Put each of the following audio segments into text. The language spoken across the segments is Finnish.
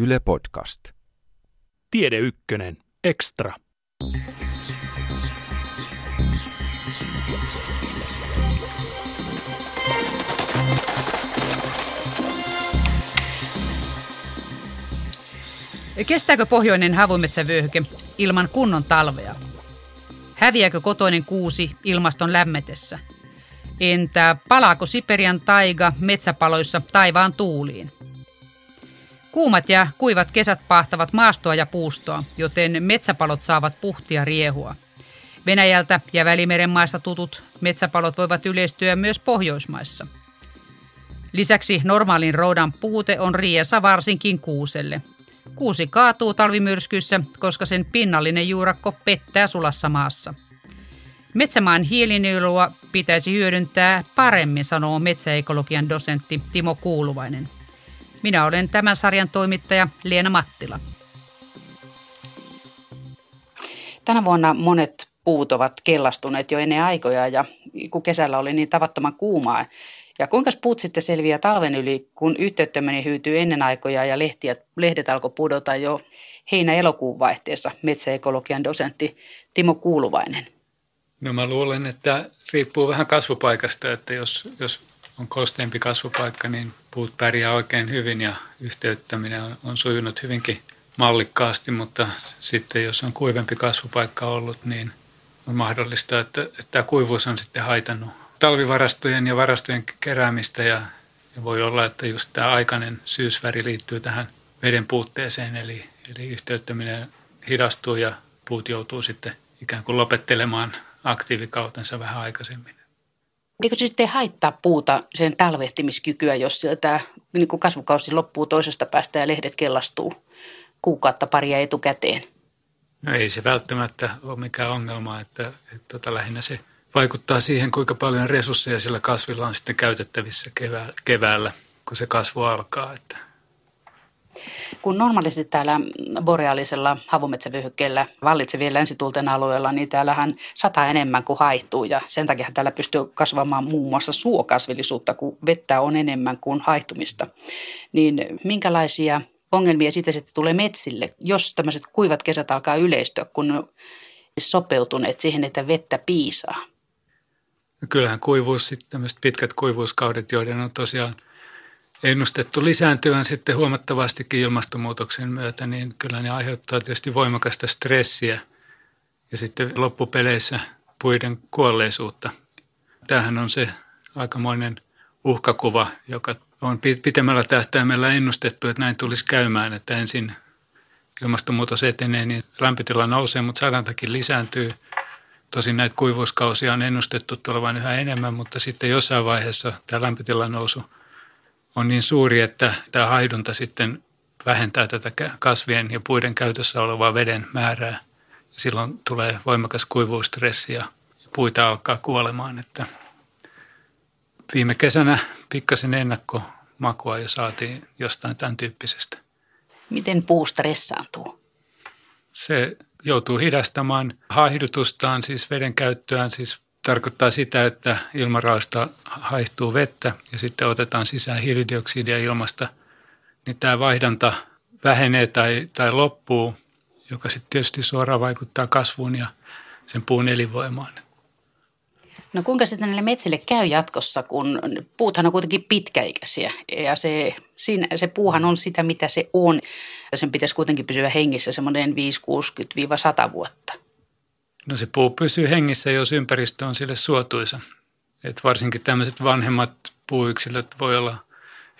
Yle Podcast. Tiede Ykkönen, Extra. Kestääkö pohjoinen havumetsävyöhyke ilman kunnon talvea? Häviääkö kotoinen kuusi ilmaston lämmetessä? Entä palaako Siperian taiga metsäpaloissa taivaan tuuliin? Kuumat ja kuivat kesät pahtavat maastoa ja puustoa, joten metsäpalot saavat puhtia riehua. Venäjältä ja Välimeren maista tutut metsäpalot voivat yleistyä myös Pohjoismaissa. Lisäksi normaalin roudan puute on riesa varsinkin kuuselle. Kuusi kaatuu talvimyrskyssä, koska sen pinnallinen juurakko pettää sulassa maassa. Metsämaan hiilinielua pitäisi hyödyntää paremmin, sanoo metsäekologian dosentti Timo Kuuluvainen. Minä olen tämän sarjan toimittaja Leena Mattila. Tänä vuonna monet puut ovat kellastuneet jo ennen aikoja ja kun kesällä oli niin tavattoman kuumaa. Ja kuinka puut sitten selviää talven yli, kun yhteyttäminen hyytyy ennen aikoja ja lehtiä, lehdet alkoi pudota jo heinä-elokuun vaihteessa, metsäekologian dosentti Timo Kuuluvainen. No mä luulen, että riippuu vähän kasvupaikasta, että jos, jos on kosteempi kasvupaikka, niin puut pärjää oikein hyvin ja yhteyttäminen on, on sujunut hyvinkin mallikkaasti, mutta sitten jos on kuivempi kasvupaikka ollut, niin on mahdollista, että, että tämä kuivuus on sitten haitannut talvivarastojen ja varastojen keräämistä ja, ja voi olla, että just tämä aikainen syysväri liittyy tähän veden puutteeseen, eli, eli yhteyttäminen hidastuu ja puut joutuu sitten ikään kuin lopettelemaan aktiivikautensa vähän aikaisemmin. Eikö se sitten haittaa puuta sen talvehtimiskykyä, jos sieltä niin kuin kasvukausi loppuu toisesta päästä ja lehdet kellastuu kuukautta paria etukäteen? No ei se välttämättä ole mikään ongelma, että, että tota, lähinnä se vaikuttaa siihen, kuinka paljon resursseja sillä kasvilla on sitten käytettävissä keväällä, kun se kasvu alkaa. Että kun normaalisti täällä boreaalisella havumetsävyöhykkeellä vallitsevien länsitulten alueella, niin täällähän sataa enemmän kuin haihtuu ja sen takia täällä pystyy kasvamaan muun muassa suokasvillisuutta, kun vettä on enemmän kuin haihtumista. Niin minkälaisia ongelmia siitä sitten tulee metsille, jos tämmöiset kuivat kesät alkaa yleistyä, kun ne sopeutuneet siihen, että vettä piisaa? Kyllähän kuivuus, sitten tämmöiset pitkät kuivuuskaudet, joiden on tosiaan – ennustettu lisääntyvän sitten huomattavastikin ilmastonmuutoksen myötä, niin kyllä ne aiheuttaa tietysti voimakasta stressiä ja sitten loppupeleissä puiden kuolleisuutta. Tämähän on se aikamoinen uhkakuva, joka on pitemmällä tähtäimellä ennustettu, että näin tulisi käymään, että ensin ilmastonmuutos etenee, niin lämpötila nousee, mutta sadantakin lisääntyy. Tosin näitä kuivuuskausia on ennustettu tulevan yhä enemmän, mutta sitten jossain vaiheessa tämä lämpötilan nousu – on niin suuri, että tämä haidunta sitten vähentää tätä kasvien ja puiden käytössä olevaa veden määrää. Silloin tulee voimakas kuivuustressi ja puita alkaa kuolemaan. Että viime kesänä pikkasen ennakkomakua jo saatiin jostain tämän tyyppisestä. Miten puu stressaantuu? Se joutuu hidastamaan haihdutustaan, siis veden käyttöään, siis tarkoittaa sitä, että ilmaraosta haihtuu vettä ja sitten otetaan sisään hiilidioksidia ilmasta, niin tämä vaihdanta vähenee tai, tai loppuu, joka sitten tietysti suoraan vaikuttaa kasvuun ja sen puun elinvoimaan. No kuinka sitten näille metsille käy jatkossa, kun puuthan on kuitenkin pitkäikäisiä ja se, siinä, se puuhan on sitä, mitä se on. Ja sen pitäisi kuitenkin pysyä hengissä semmoinen 5-60-100 vuotta. No se puu pysyy hengissä, jos ympäristö on sille suotuisa. Et varsinkin tämmöiset vanhemmat puuyksilöt voi olla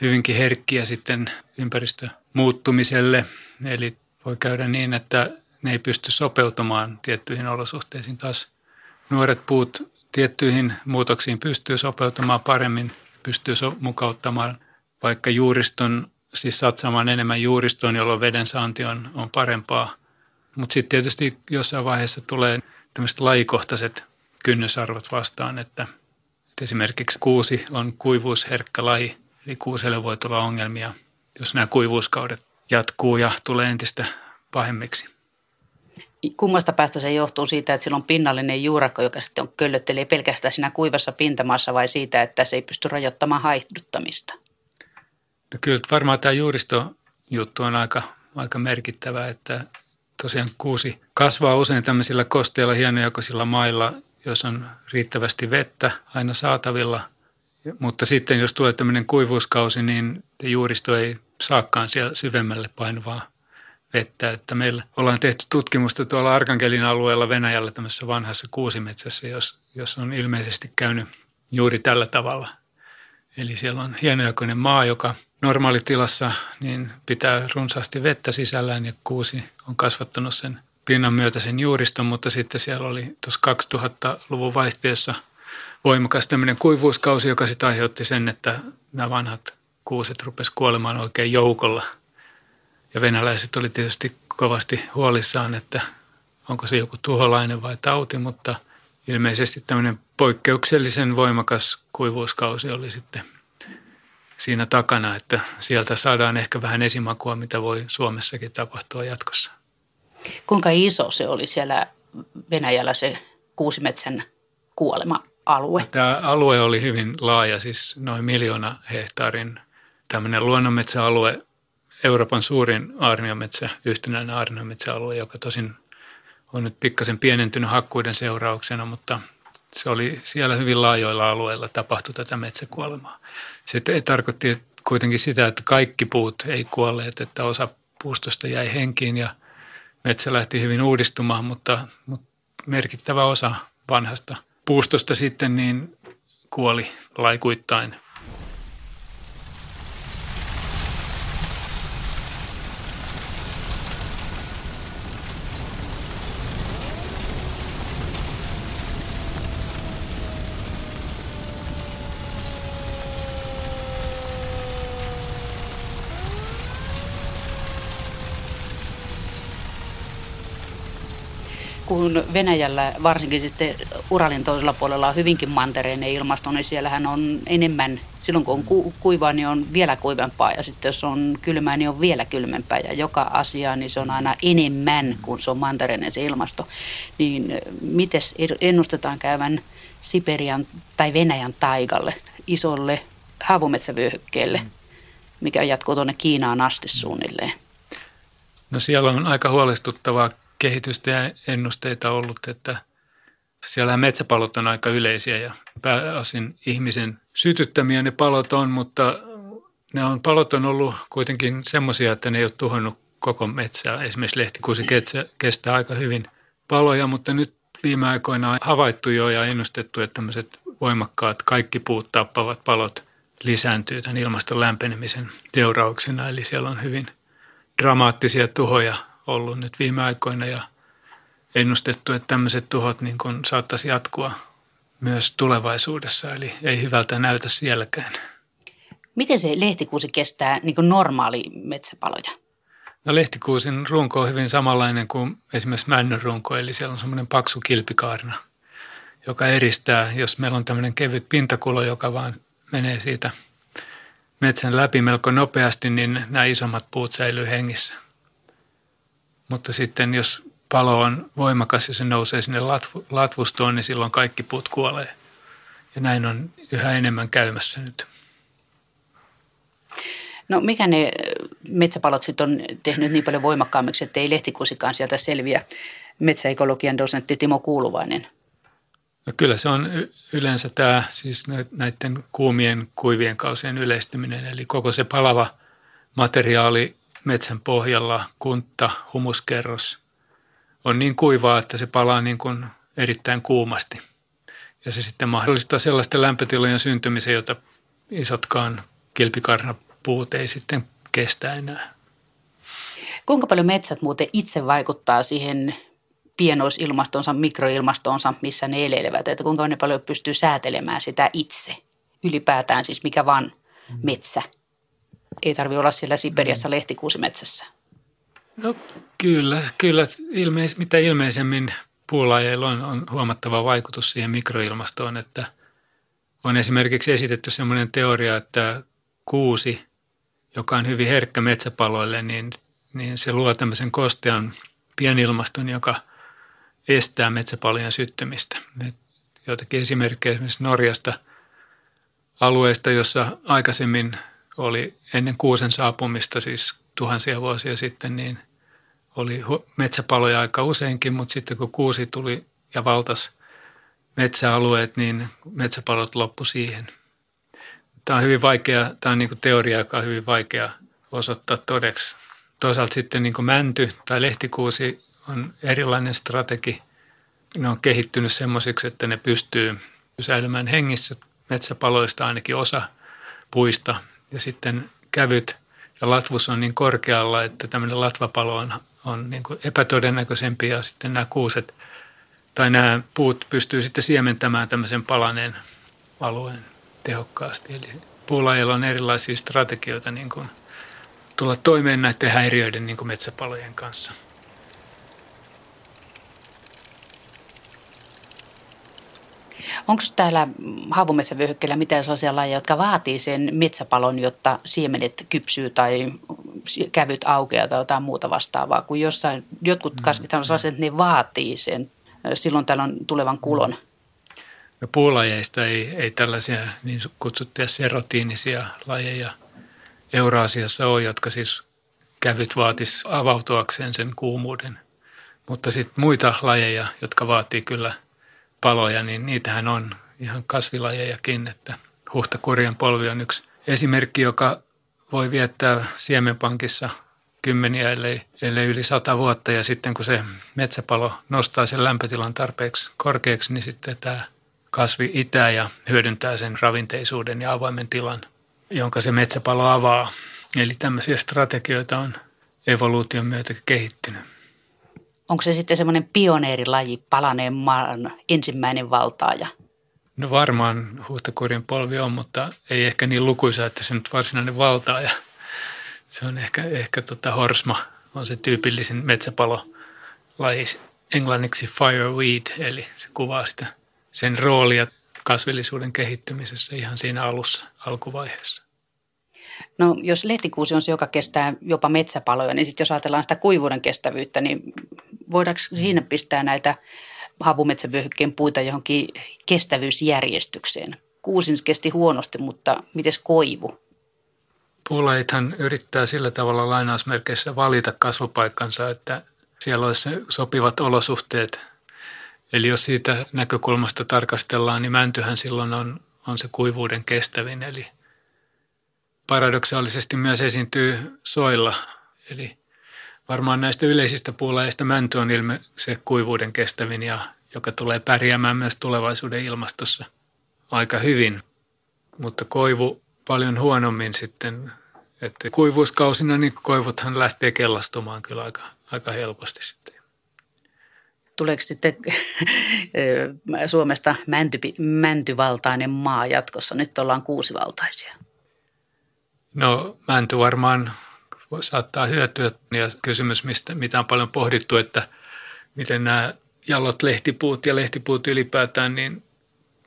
hyvinkin herkkiä sitten ympäristön muuttumiselle. Eli voi käydä niin, että ne ei pysty sopeutumaan tiettyihin olosuhteisiin. Taas nuoret puut tiettyihin muutoksiin pystyy sopeutumaan paremmin, pystyy so- mukauttamaan vaikka juuriston, siis satsaamaan enemmän juuristoon, jolloin veden saanti on, on parempaa. Mutta sitten tietysti jossain vaiheessa tulee tämmöiset lajikohtaiset kynnysarvot vastaan, että, että esimerkiksi kuusi on kuivuusherkkä laji, eli kuuselle voi tulla ongelmia, jos nämä kuivuuskaudet jatkuu ja tulee entistä pahemmiksi. Kummasta päästä se johtuu siitä, että sillä on pinnallinen juurakko, joka sitten on köllöttelee pelkästään siinä kuivassa pintamaassa vai siitä, että se ei pysty rajoittamaan haihduttamista? No kyllä varmaan tämä juuristo juttu on aika, aika merkittävä, että tosiaan kuusi kasvaa usein tämmöisillä kosteilla hienojakoisilla mailla, jos on riittävästi vettä aina saatavilla. Mutta sitten jos tulee tämmöinen kuivuuskausi, niin juuristo ei saakaan siellä syvemmälle painuvaa vettä. Että meillä ollaan tehty tutkimusta tuolla Arkangelin alueella Venäjällä tämmöisessä vanhassa kuusimetsässä, jos, jos on ilmeisesti käynyt juuri tällä tavalla. Eli siellä on hienojakoinen maa, joka normaalitilassa niin pitää runsaasti vettä sisällään ja kuusi on kasvattanut sen pinnan myötä sen juuriston, mutta sitten siellä oli tuossa 2000-luvun vaihteessa voimakas tämmöinen kuivuuskausi, joka sitten aiheutti sen, että nämä vanhat kuuset rupesivat kuolemaan oikein joukolla. Ja venäläiset oli tietysti kovasti huolissaan, että onko se joku tuholainen vai tauti, mutta ilmeisesti tämmöinen poikkeuksellisen voimakas kuivuuskausi oli sitten siinä takana, että sieltä saadaan ehkä vähän esimakua, mitä voi Suomessakin tapahtua jatkossa. Kuinka iso se oli siellä Venäjällä se kuusimetsän kuolema-alue? Tämä alue oli hyvin laaja, siis noin miljoona hehtaarin tämmöinen luonnonmetsäalue, Euroopan suurin aarniometsä, yhtenäinen aarniometsäalue, joka tosin on nyt pikkasen pienentynyt hakkuiden seurauksena, mutta se oli siellä hyvin laajoilla alueilla tapahtui tätä metsäkuolemaa. Se tarkoitti kuitenkin sitä, että kaikki puut ei kuolleet, että osa puustosta jäi henkiin ja metsä lähti hyvin uudistumaan, mutta, mutta merkittävä osa vanhasta puustosta sitten niin kuoli laikuittain – kun Venäjällä varsinkin sitten Uralin toisella puolella on hyvinkin mantereinen ilmasto, niin siellähän on enemmän, silloin kun on ku, kuivaa, niin on vielä kuivempaa ja sitten jos on kylmää, niin on vielä kylmempää ja joka asia, niin se on aina enemmän, kun se on mantereinen se ilmasto. Niin miten ennustetaan käyvän Siperian tai Venäjän taikalle, isolle havumetsävyöhykkeelle, mikä jatkuu tuonne Kiinaan asti suunnilleen? No siellä on aika huolestuttavaa kehitystä ja ennusteita ollut, että siellähän metsäpalot on aika yleisiä ja pääosin ihmisen sytyttämiä ne palot on, mutta ne on, palot on ollut kuitenkin semmoisia, että ne ei ole tuhonnut koko metsää. Esimerkiksi lehtikuusi kestää aika hyvin paloja, mutta nyt viime aikoina on havaittu jo ja ennustettu, että tämmöiset voimakkaat kaikki puut tappavat palot lisääntyy tämän ilmaston lämpenemisen seurauksena. Eli siellä on hyvin dramaattisia tuhoja ollut nyt viime aikoina ja ennustettu, että tämmöiset tuhot niin kuin saattaisi jatkua myös tulevaisuudessa, eli ei hyvältä näytä sielläkään. Miten se lehtikuusi kestää niin kuin normaali metsäpaloja? No lehtikuusin runko on hyvin samanlainen kuin esimerkiksi männön runko, eli siellä on semmoinen paksu kilpikaarna, joka eristää, jos meillä on tämmöinen kevyt pintakulo, joka vaan menee siitä metsän läpi melko nopeasti, niin nämä isommat puut säilyy hengissä – mutta sitten jos palo on voimakas ja se nousee sinne latvustoon, niin silloin kaikki puut kuolee. Ja näin on yhä enemmän käymässä nyt. No mikä ne metsäpalot sitten on tehnyt niin paljon voimakkaammiksi, että ei lehtikusikaan sieltä selviä? Metsäekologian dosentti Timo Kuuluvainen. No kyllä se on yleensä tämä siis näiden kuumien kuivien kausien yleistyminen, eli koko se palava materiaali metsän pohjalla kunta, humuskerros on niin kuivaa, että se palaa niin kuin erittäin kuumasti. Ja se sitten mahdollistaa sellaisten lämpötilojen syntymisen, jota isotkaan kilpikarnapuut ei sitten kestä enää. Kuinka paljon metsät muuten itse vaikuttaa siihen pienoisilmastonsa, mikroilmastonsa, missä ne elelevät? Että kuinka ne paljon pystyy säätelemään sitä itse? Ylipäätään siis mikä vaan metsä ei tarvi olla siellä Siperiassa mm. lehtikuusimetsässä? No kyllä, kyllä ilmeis, mitä ilmeisemmin puulajeilla on, on huomattava vaikutus siihen mikroilmastoon, että on esimerkiksi esitetty sellainen teoria, että kuusi, joka on hyvin herkkä metsäpaloille, niin, niin se luo tämmöisen kostean pienilmaston, joka estää metsäpalojen syttymistä. Joitakin esimerkkejä esimerkiksi Norjasta alueesta, jossa aikaisemmin oli ennen kuusen saapumista siis tuhansia vuosia sitten, niin oli metsäpaloja aika useinkin, mutta sitten kun kuusi tuli ja valtas metsäalueet, niin metsäpalot loppu siihen. Tämä on hyvin vaikea, tämä on niin kuin teoria, joka on hyvin vaikea osoittaa todeksi. Toisaalta sitten niin kuin mänty tai lehtikuusi on erilainen strategi. Ne on kehittynyt semmoisiksi, että ne pystyy säilymään hengissä metsäpaloista ainakin osa puista. Ja sitten kävyt ja latvus on niin korkealla, että tämmöinen latvapalo on, on niin kuin epätodennäköisempi ja sitten nämä kuuset tai nämä puut pystyy sitten siementämään tämmöisen palaneen alueen tehokkaasti. Eli puulajilla on erilaisia strategioita niin kuin tulla toimeen näiden häiriöiden niin kuin metsäpalojen kanssa. Onko täällä haavumetsävyöhykkeellä mitään sellaisia lajeja, jotka vaatii sen metsäpalon, jotta siemenet kypsyy tai kävyt aukeaa tai jotain muuta vastaavaa, kun jossain, jotkut mm. kasvit on sellaiset, että ne vaatii sen silloin on tulevan kulon. No puulajeista ei, ei tällaisia niin kutsuttuja serotiinisia lajeja Euraasiassa ole, jotka siis kävyt vaatis avautuakseen sen kuumuuden. Mutta sitten muita lajeja, jotka vaatii kyllä paloja, niin niitähän on ihan kasvilajejakin. Että huhtakurjan polvi on yksi esimerkki, joka voi viettää siemenpankissa kymmeniä, ellei, ellei yli sata vuotta. Ja sitten kun se metsäpalo nostaa sen lämpötilan tarpeeksi korkeaksi, niin sitten tämä kasvi itää ja hyödyntää sen ravinteisuuden ja avaimen tilan, jonka se metsäpalo avaa. Eli tämmöisiä strategioita on evoluution myötä kehittynyt. Onko se sitten semmoinen pioneerilaji, palaneen maan ensimmäinen valtaaja? No varmaan huhtakurjen polvi on, mutta ei ehkä niin lukuisa, että se nyt varsinainen valtaaja. Se on ehkä, ehkä tota horsma, on se tyypillisin metsäpalolaji englanniksi fireweed, eli se kuvaa sitä sen roolia kasvillisuuden kehittymisessä ihan siinä alussa, alkuvaiheessa. No jos lehtikuusi on se, joka kestää jopa metsäpaloja, niin sitten jos ajatellaan sitä kuivuuden kestävyyttä, niin voidaanko siinä pistää näitä havumetsävyöhykkeen puita johonkin kestävyysjärjestykseen? Kuusi nyt kesti huonosti, mutta miten koivu? Puulajithan yrittää sillä tavalla lainausmerkeissä valita kasvupaikkansa, että siellä olisi sopivat olosuhteet. Eli jos siitä näkökulmasta tarkastellaan, niin mäntyhän silloin on, on se kuivuuden kestävin. Eli paradoksaalisesti myös esiintyy soilla. Eli varmaan näistä yleisistä puulajeista mänty on ilme se kuivuuden kestävin, ja, joka tulee pärjäämään myös tulevaisuuden ilmastossa aika hyvin. Mutta koivu paljon huonommin sitten. Että kuivuuskausina niin koivuthan lähtee kellastumaan kyllä aika, aika helposti sitten. Tuleeko sitten Suomesta mänty, mäntyvaltainen maa jatkossa? Nyt ollaan kuusivaltaisia. No mänty varmaan saattaa hyötyä ja kysymys, mistä, mitä on paljon pohdittu, että miten nämä jallot lehtipuut ja lehtipuut ylipäätään niin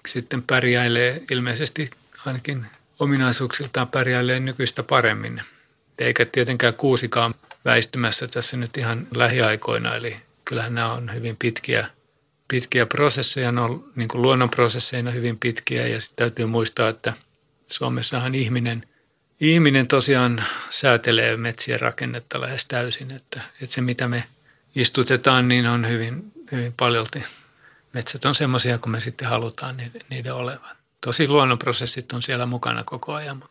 sitten pärjäilee ilmeisesti ainakin ominaisuuksiltaan pärjäilee nykyistä paremmin. Eikä tietenkään kuusikaan väistymässä tässä nyt ihan lähiaikoina, eli kyllähän nämä on hyvin pitkiä, pitkiä prosesseja, ne on niin luonnonprosesseina hyvin pitkiä ja sitten täytyy muistaa, että Suomessahan ihminen, ihminen tosiaan säätelee metsien rakennetta lähes täysin, että, että se mitä me istutetaan, niin on hyvin, hyvin paljolti. Metsät on semmoisia, kun me sitten halutaan niiden, niiden olevan tosi luonnonprosessit on siellä mukana koko ajan.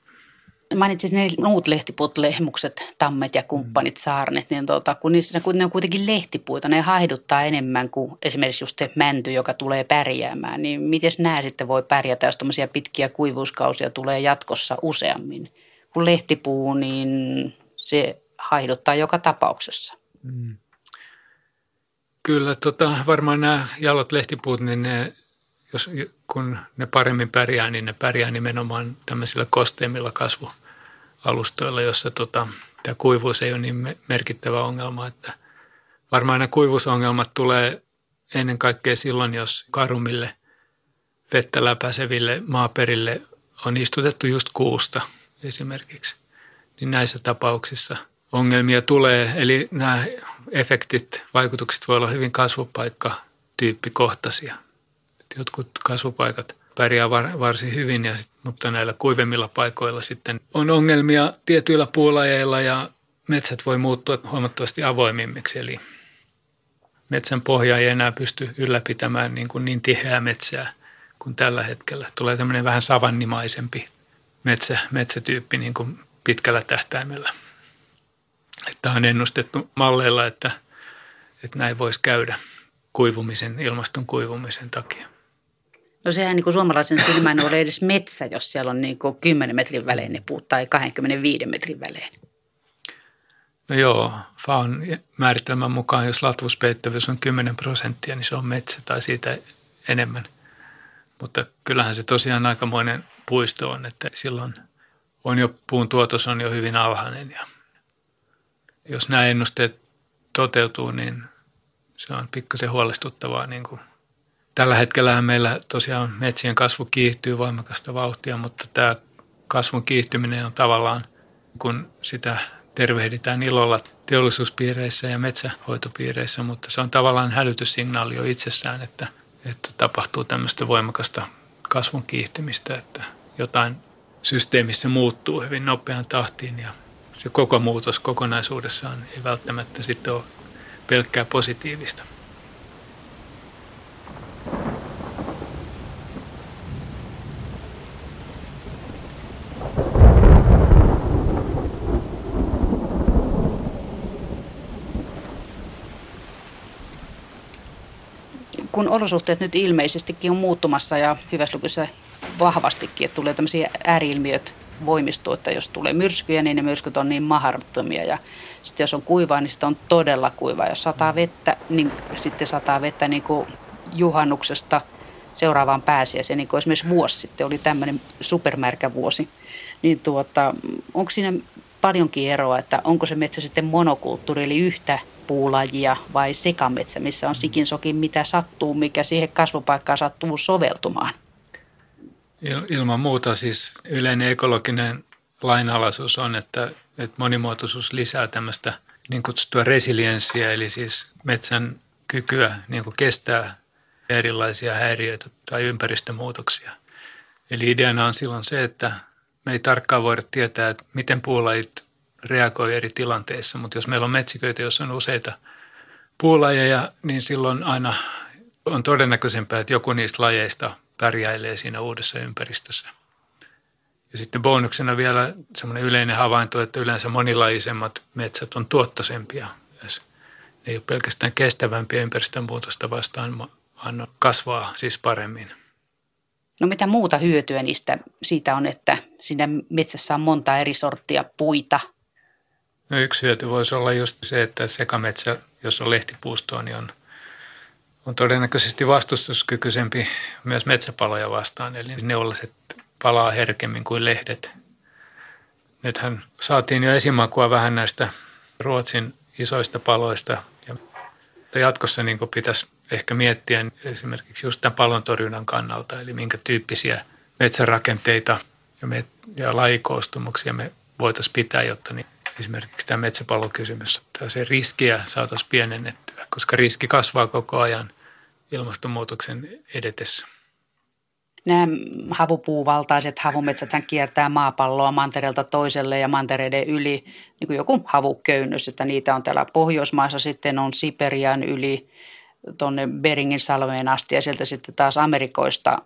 Mainitsit ne muut lehtipuut, lehmukset, tammet ja kumppanit, mm. saarnet, niin tuota, kun, niissä, kun ne on kuitenkin lehtipuita, ne haihduttaa enemmän kuin esimerkiksi just se mänty, joka tulee pärjäämään. Niin miten nämä sitten voi pärjätä, jos tämmöisiä pitkiä kuivuuskausia tulee jatkossa useammin? Kun lehtipuu, niin se haihduttaa joka tapauksessa. Mm. Kyllä, tota, varmaan nämä jalot lehtipuut, niin ne jos, kun ne paremmin pärjää, niin ne pärjää nimenomaan tämmöisillä kosteimmilla kasvualustoilla, jossa tota, tämä kuivuus ei ole niin merkittävä ongelma. Että varmaan nämä kuivuusongelmat tulee ennen kaikkea silloin, jos karumille vettä läpäiseville maaperille on istutettu just kuusta esimerkiksi. Niin näissä tapauksissa ongelmia tulee. Eli nämä efektit, vaikutukset voi olla hyvin kasvupaikka tyyppikohtaisia jotkut kasvupaikat pärjää varsin hyvin, ja sit, mutta näillä kuivemmilla paikoilla sitten on ongelmia tietyillä puulajeilla ja metsät voi muuttua huomattavasti avoimimmiksi, eli metsän pohja ei enää pysty ylläpitämään niin, kuin niin tiheää metsää kuin tällä hetkellä. Tulee tämmöinen vähän savannimaisempi metsä, metsätyyppi niin kuin pitkällä tähtäimellä. Että on ennustettu malleilla, että, että näin voisi käydä kuivumisen, ilmaston kuivumisen takia. No sehän niin kuin suomalaisen silmään ole edes metsä, jos siellä on niin kuin 10 metrin välein ne puut tai 25 metrin välein. No joo, FAUN määritelmän mukaan, jos latvuspeittävyys on 10 prosenttia, niin se on metsä tai siitä enemmän. Mutta kyllähän se tosiaan aikamoinen puisto on, että silloin on jo, puun tuotos on jo hyvin alhainen ja jos nämä ennusteet toteutuu, niin se on pikkasen huolestuttavaa. Niin kuin. Tällä hetkellä meillä tosiaan metsien kasvu kiihtyy voimakasta vauhtia, mutta tämä kasvun kiihtyminen on tavallaan, kun sitä tervehditään ilolla teollisuuspiireissä ja metsähoitopiireissä, mutta se on tavallaan hälytyssignaali jo itsessään, että, että tapahtuu tämmöistä voimakasta kasvun kiihtymistä, että jotain systeemissä muuttuu hyvin nopean tahtiin ja se koko muutos kokonaisuudessaan ei välttämättä sitten ole pelkkää positiivista. Kun olosuhteet nyt ilmeisestikin on muuttumassa ja hyväslukuissa vahvastikin, että tulee tämmöisiä ääriilmiöt voimistuu, että jos tulee myrskyjä, niin ne myrskyt on niin mahdottomia ja sitten jos on kuivaa, niin sitten on todella kuivaa. Jos sataa vettä, niin sitten sataa vettä niin kuin juhannuksesta seuraavaan pääsiäiseen, niin kuin esimerkiksi vuosi sitten oli tämmöinen supermärkä vuosi. Niin tuota, onko siinä paljonkin eroa, että onko se metsä sitten monokulttuuri, eli yhtä puulajia vai sekametsä, missä on sikin sokin mitä sattuu, mikä siihen kasvupaikkaan sattuu soveltumaan? Ilman muuta siis yleinen ekologinen lainalaisuus on, että, että monimuotoisuus lisää tämmöistä niin kutsuttua resilienssiä, eli siis metsän kykyä niin kuin kestää erilaisia häiriöitä tai ympäristömuutoksia. Eli ideana on silloin se, että me ei tarkkaan voida tietää, että miten puulajit reagoi eri tilanteissa, mutta jos meillä on metsiköitä, joissa on useita puulajeja, niin silloin aina on todennäköisempää, että joku niistä lajeista pärjäilee siinä uudessa ympäristössä. Ja sitten bonuksena vielä semmoinen yleinen havainto, että yleensä monilaisemmat metsät on tuottoisempia. Ne ei ole pelkästään kestävämpiä ympäristönmuutosta vastaan, vaan kasvaa siis paremmin. No mitä muuta hyötyä niistä siitä on, että siinä metsässä on monta eri sorttia puita? No yksi hyöty voisi olla just se, että sekametsä, jos on lehtipuustoa, niin on, on todennäköisesti vastustuskykyisempi myös metsäpaloja vastaan. Eli neulaset palaa herkemmin kuin lehdet. Nythän saatiin jo esimakua vähän näistä Ruotsin isoista paloista. Ja jatkossa niin pitäisi ehkä miettiä esimerkiksi just tämän palontorjunnan kannalta, eli minkä tyyppisiä metsärakenteita ja, met- ja lajikoostumuksia me voitaisiin pitää, jotta niin esimerkiksi tämä metsäpalokysymys, se riskiä saataisiin pienennettyä, koska riski kasvaa koko ajan ilmastonmuutoksen edetessä. Nämä havupuuvaltaiset havumetsät kiertää maapalloa mantereelta toiselle ja mantereiden yli, niin kuin joku havuköynnös, että niitä on täällä Pohjoismaissa, sitten on Siperian yli tuonne Beringin salmeen asti ja sieltä sitten taas Amerikoista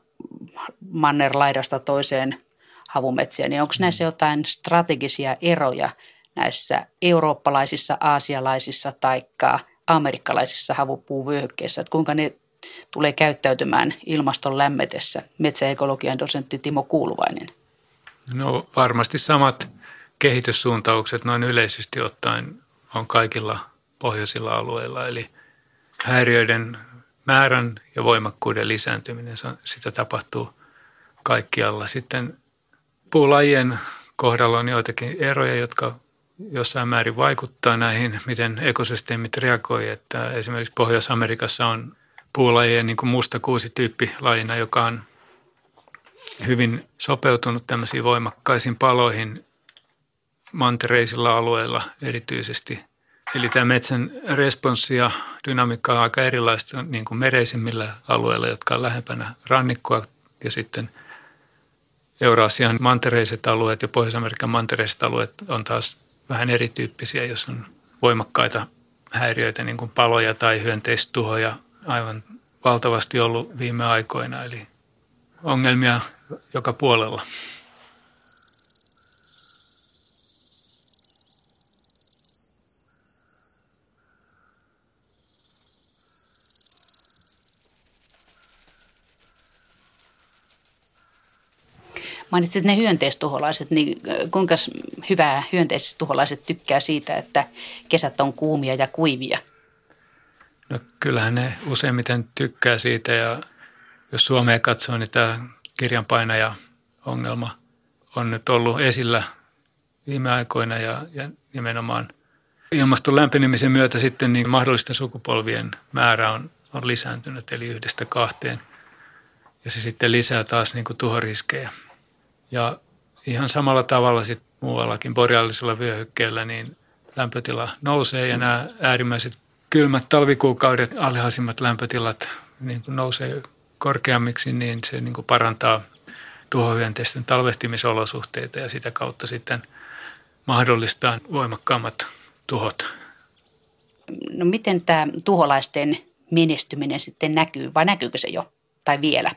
mannerlaidasta toiseen havumetsiä, niin onko näissä jotain strategisia eroja näissä eurooppalaisissa, aasialaisissa tai amerikkalaisissa havupuuvyöhykkeissä, että kuinka ne tulee käyttäytymään ilmaston lämmetessä, metsäekologian dosentti Timo Kuuluvainen? No varmasti samat kehityssuuntaukset noin yleisesti ottaen on kaikilla pohjoisilla alueilla, eli häiriöiden määrän ja voimakkuuden lisääntyminen, sitä tapahtuu kaikkialla. Sitten puulajien kohdalla on joitakin eroja, jotka jossain määrin vaikuttaa näihin, miten ekosysteemit reagoi. Että esimerkiksi Pohjois-Amerikassa on puulajien niin kuin musta tyyppi lajina, joka on hyvin sopeutunut tämmöisiin voimakkaisiin paloihin mantereisilla alueilla erityisesti. Eli tämä metsän responssi ja dynamiikka on aika erilaista niin kuin mereisimmillä alueilla, jotka on lähempänä rannikkoa ja sitten Eurasian mantereiset alueet ja Pohjois-Amerikan mantereiset alueet on taas vähän erityyppisiä, jos on voimakkaita häiriöitä, niin kuin paloja tai hyönteistuhoja aivan valtavasti ollut viime aikoina. Eli ongelmia joka puolella. Mainitsit ne hyönteistuholaiset, niin kuinka hyvää hyönteistuholaiset tykkää siitä, että kesät on kuumia ja kuivia? No kyllähän ne useimmiten tykkää siitä ja jos Suomea katsoo, niin tämä kirjanpainaja ongelma on nyt ollut esillä viime aikoina ja, ja nimenomaan ilmaston lämpenemisen myötä sitten niin mahdollisten sukupolvien määrä on, on lisääntynyt, eli yhdestä kahteen. Ja se sitten lisää taas niin kuin tuhoriskejä. Ja ihan samalla tavalla sitten muuallakin boreaalisella vyöhykkeellä niin lämpötila nousee ja nämä äärimmäiset kylmät talvikuukaudet, alhaisimmat lämpötilat niin kuin nousee korkeammiksi, niin se niin kuin parantaa tuhohyönteisten talvehtimisolosuhteita ja sitä kautta sitten mahdollistaa voimakkaammat tuhot. No miten tämä tuholaisten menestyminen sitten näkyy vai näkyykö se jo tai vielä?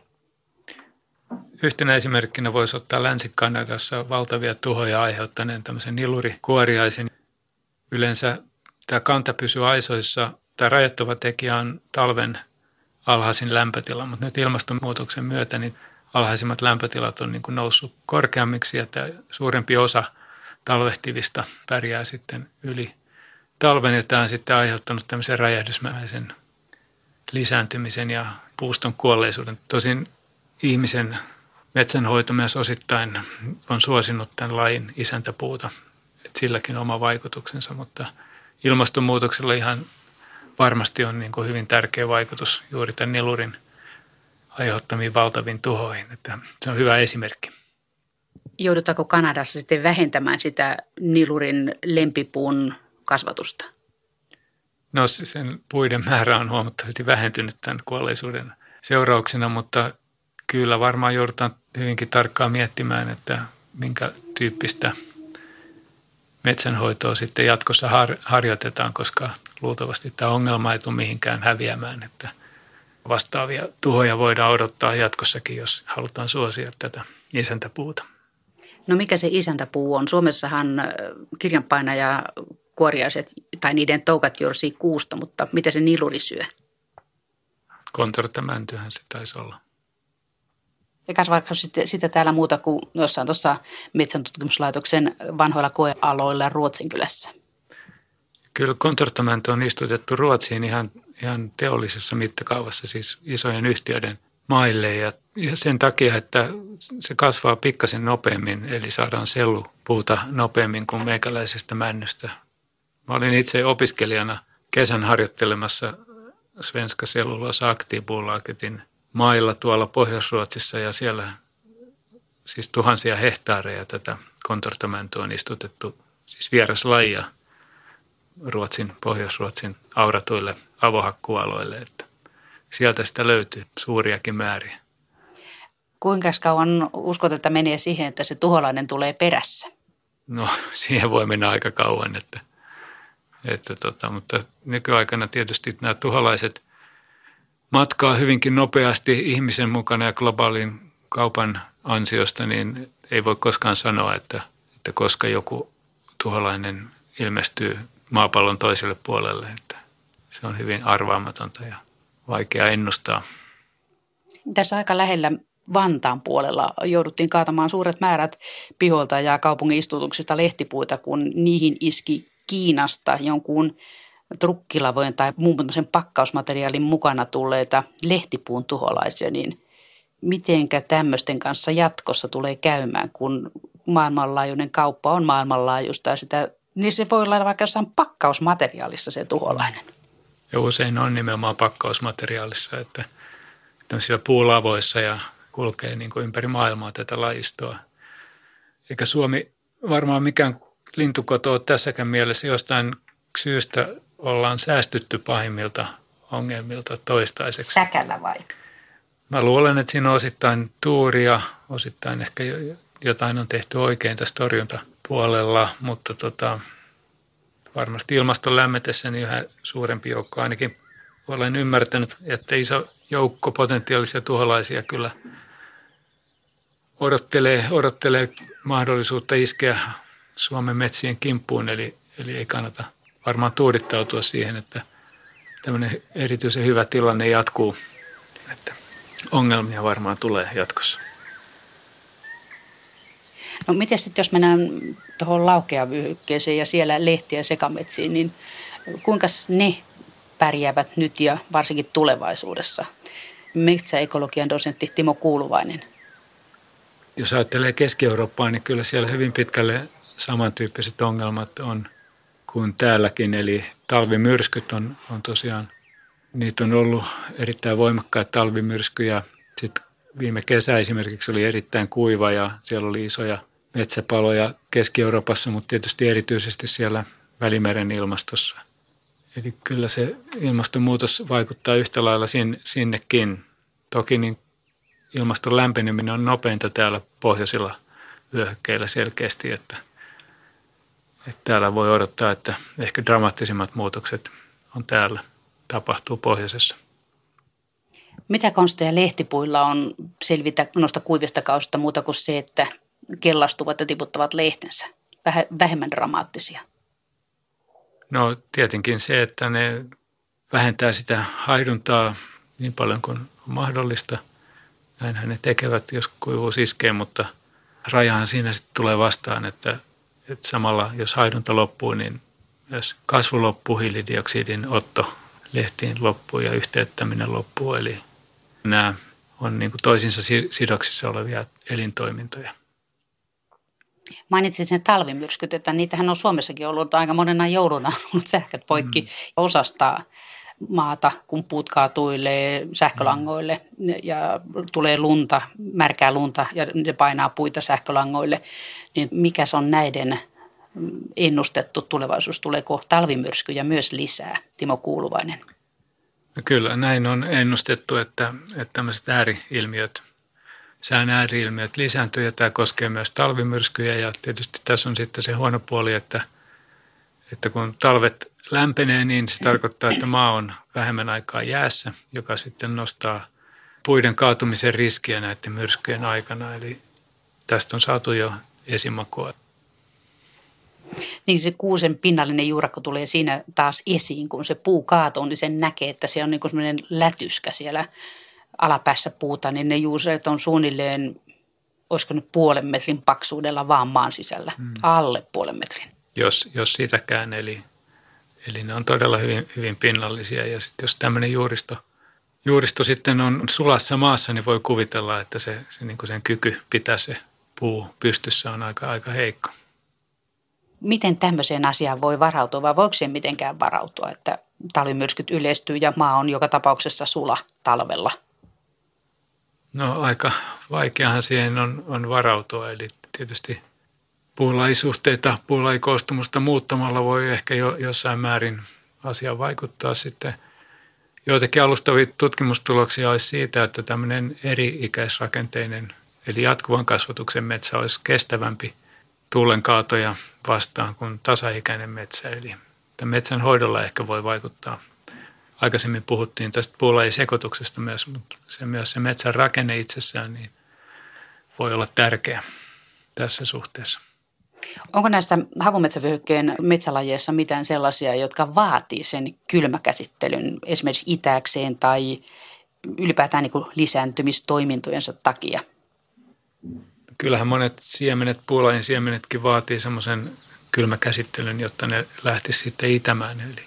Yhtenä esimerkkinä voisi ottaa Länsi-Kanadassa valtavia tuhoja aiheuttaneen tämmöisen nilurikuoriaisen. Yleensä tämä kanta pysyy aisoissa. Tämä rajoittava tekijä on talven alhaisin lämpötila, mutta nyt ilmastonmuutoksen myötä niin alhaisimmat lämpötilat on niin kuin noussut korkeammiksi ja tämä suurempi osa talvehtivista pärjää sitten yli talven ja tämä on sitten aiheuttanut tämmöisen räjähdysmäisen lisääntymisen ja puuston kuolleisuuden. Tosin ihmisen metsänhoito myös osittain on suosinut tämän lajin isäntäpuuta, että silläkin oma vaikutuksensa, mutta ilmastonmuutoksella ihan varmasti on niin kuin hyvin tärkeä vaikutus juuri tämän nilurin aiheuttamiin valtaviin tuhoihin. Että se on hyvä esimerkki. Joudutaanko Kanadassa sitten vähentämään sitä nilurin lempipuun kasvatusta? No sen puiden määrä on huomattavasti vähentynyt tämän kuolleisuuden seurauksena, mutta kyllä varmaan joudutaan hyvinkin tarkkaan miettimään, että minkä tyyppistä metsänhoitoa sitten jatkossa har, harjoitetaan, koska luultavasti tämä ongelma ei tule mihinkään häviämään, että vastaavia tuhoja voidaan odottaa jatkossakin, jos halutaan suosia tätä isäntäpuuta. No mikä se isäntäpuu on? Suomessahan kirjanpainaja kuoriaiset tai niiden toukat jursii kuusta, mutta mitä se niluri syö? Kontortamäntyhän se taisi olla. Kasvaako sitten, sitä täällä muuta kuin jossain tuossa metsäntutkimuslaitoksen vanhoilla koealoilla Ruotsinkylässä? Kyllä kontortamento on istutettu Ruotsiin ihan, ihan teollisessa mittakaavassa, siis isojen yhtiöiden maille ja, ja sen takia, että se kasvaa pikkasen nopeammin, eli saadaan sellupuuta nopeammin kuin meikäläisestä männystä. Mä olin itse opiskelijana kesän harjoittelemassa Svenska Cellulosa Aktiibolagetin mailla tuolla Pohjois-Ruotsissa ja siellä siis tuhansia hehtaareja tätä kontortamentoa on istutettu, siis vieraslajia Ruotsin, Pohjois-Ruotsin auratuille avohakkualoille, että sieltä sitä löytyy suuriakin määriä. Kuinka kauan uskot, että menee siihen, että se tuholainen tulee perässä? No siihen voi mennä aika kauan, että, että tota, mutta nykyaikana tietysti nämä tuholaiset matkaa hyvinkin nopeasti ihmisen mukana ja globaalin kaupan ansiosta, niin ei voi koskaan sanoa, että, että koska joku tuholainen ilmestyy maapallon toiselle puolelle. Että se on hyvin arvaamatonta ja vaikea ennustaa. Tässä aika lähellä Vantaan puolella jouduttiin kaatamaan suuret määrät piholta ja kaupungin istutuksista lehtipuita, kun niihin iski Kiinasta jonkun trukkilavojen tai muun pakkausmateriaalin mukana tulleita lehtipuun tuholaisia, niin mitenkä tämmöisten kanssa jatkossa tulee käymään, kun maailmanlaajuinen kauppa on maailmanlaajuista ja sitä, niin se voi olla vaikka jossain pakkausmateriaalissa se tuholainen. Ja usein on nimenomaan pakkausmateriaalissa, että tämmöisissä puulavoissa ja kulkee niin kuin ympäri maailmaa tätä lajistoa. Eikä Suomi varmaan mikään lintukoto ole tässäkään mielessä jostain syystä ollaan säästytty pahimmilta ongelmilta toistaiseksi. Säkällä vai? Mä luulen, että siinä on osittain tuuria, osittain ehkä jotain on tehty oikein tässä torjuntapuolella, mutta tota, varmasti ilmaston lämmetessä niin yhä suurempi joukko. Ainakin olen ymmärtänyt, että iso joukko potentiaalisia tuholaisia kyllä odottelee, odottelee mahdollisuutta iskeä Suomen metsien kimppuun, eli, eli ei kannata varmaan tuudittautua siihen, että tämmöinen erityisen hyvä tilanne jatkuu, että ongelmia varmaan tulee jatkossa. No miten sitten, jos mennään tuohon laukeavyöhykkeeseen ja siellä lehtiä sekametsiin, niin kuinka ne pärjäävät nyt ja varsinkin tulevaisuudessa? Metsäekologian dosentti Timo Kuuluvainen. Jos ajattelee Keski-Eurooppaa, niin kyllä siellä hyvin pitkälle samantyyppiset ongelmat on kuin täälläkin. Eli talvimyrskyt on, on tosiaan, niitä on ollut erittäin voimakkaita talvimyrskyjä. Sitten viime kesä esimerkiksi oli erittäin kuiva ja siellä oli isoja metsäpaloja Keski-Euroopassa, mutta tietysti erityisesti siellä Välimeren ilmastossa. Eli kyllä se ilmastonmuutos vaikuttaa yhtä lailla sinnekin. Toki niin ilmaston lämpeneminen on nopeinta täällä pohjoisilla vyöhykkeillä selkeästi, että, että täällä voi odottaa, että ehkä dramaattisimmat muutokset on täällä, tapahtuu pohjoisessa. Mitä konsteja lehtipuilla on selvitä noista kuivista kausista muuta kuin se, että kellastuvat ja tiputtavat lehtensä? Vähemmän dramaattisia. No tietenkin se, että ne vähentää sitä haiduntaa niin paljon kuin on mahdollista. Näinhän ne tekevät, jos kuivuus iskee, mutta rajahan siinä sitten tulee vastaan, että, että samalla jos haidunta loppuu, niin myös kasvu loppuu, hiilidioksidin otto lehtiin loppuu ja yhteyttäminen loppuu. Eli nämä on niin kuin toisinsa sidoksissa olevia elintoimintoja. Mainitsin sen talvimyrskyt, että niitähän on Suomessakin ollut aika monena jouluna ollut sähköt poikki mm. osasta maata, kun puut kaatuilee sähkölangoille ja tulee lunta, märkää lunta ja ne painaa puita sähkölangoille, niin mikä se on näiden ennustettu tulevaisuus? Tuleeko talvimyrskyjä myös lisää? Timo Kuuluvainen. No kyllä, näin on ennustettu, että, että tämmöiset ääriilmiöt, sään ääriilmiöt lisääntyy ja tämä koskee myös talvimyrskyjä ja tietysti tässä on sitten se huono puoli, että, että kun talvet lämpenee, niin se tarkoittaa, että maa on vähemmän aikaa jäässä, joka sitten nostaa puiden kaatumisen riskiä näiden myrskyjen aikana. Eli tästä on saatu jo esimakua. Niin se kuusen pinnallinen juurakko tulee siinä taas esiin, kun se puu kaatuu, niin sen näkee, että se on niin kuin semmoinen lätyskä siellä alapäässä puuta, niin ne juuset on suunnilleen, olisiko nyt puolen metrin paksuudella vaan maan sisällä, hmm. alle puolen metrin. Jos, jos sitäkään, eli, eli ne on todella hyvin, hyvin pinnallisia. Ja sitten jos tämmöinen juuristo, juuristo sitten on sulassa maassa, niin voi kuvitella, että se, se niin kuin sen kyky pitää se puu pystyssä on aika, aika heikko. Miten tämmöiseen asiaan voi varautua? Vai voiko se mitenkään varautua, että talvimyrskyt yleistyy ja maa on joka tapauksessa sula talvella? No aika vaikeahan siihen on, on varautua, eli tietysti puulajisuhteita, puulajikoostumusta muuttamalla voi ehkä jo, jossain määrin asia vaikuttaa sitten. Joitakin alustavia tutkimustuloksia olisi siitä, että tämmöinen eri-ikäisrakenteinen, eli jatkuvan kasvatuksen metsä olisi kestävämpi – tuulen kaatoja vastaan kuin tasaikäinen metsä. Eli tämän metsän hoidolla ehkä voi vaikuttaa. Aikaisemmin puhuttiin tästä puulajisekoituksesta myös, mutta se myös se metsän rakenne itsessään niin voi olla tärkeä tässä suhteessa. Onko näistä havumetsävyöhykkeen metsälajeissa mitään sellaisia, jotka vaatii sen kylmäkäsittelyn esimerkiksi itäkseen tai ylipäätään niin lisääntymistoimintojensa takia? kyllähän monet siemenet, puulain siemenetkin vaatii semmoisen kylmäkäsittelyn, jotta ne lähtisi sitten itämään. Eli,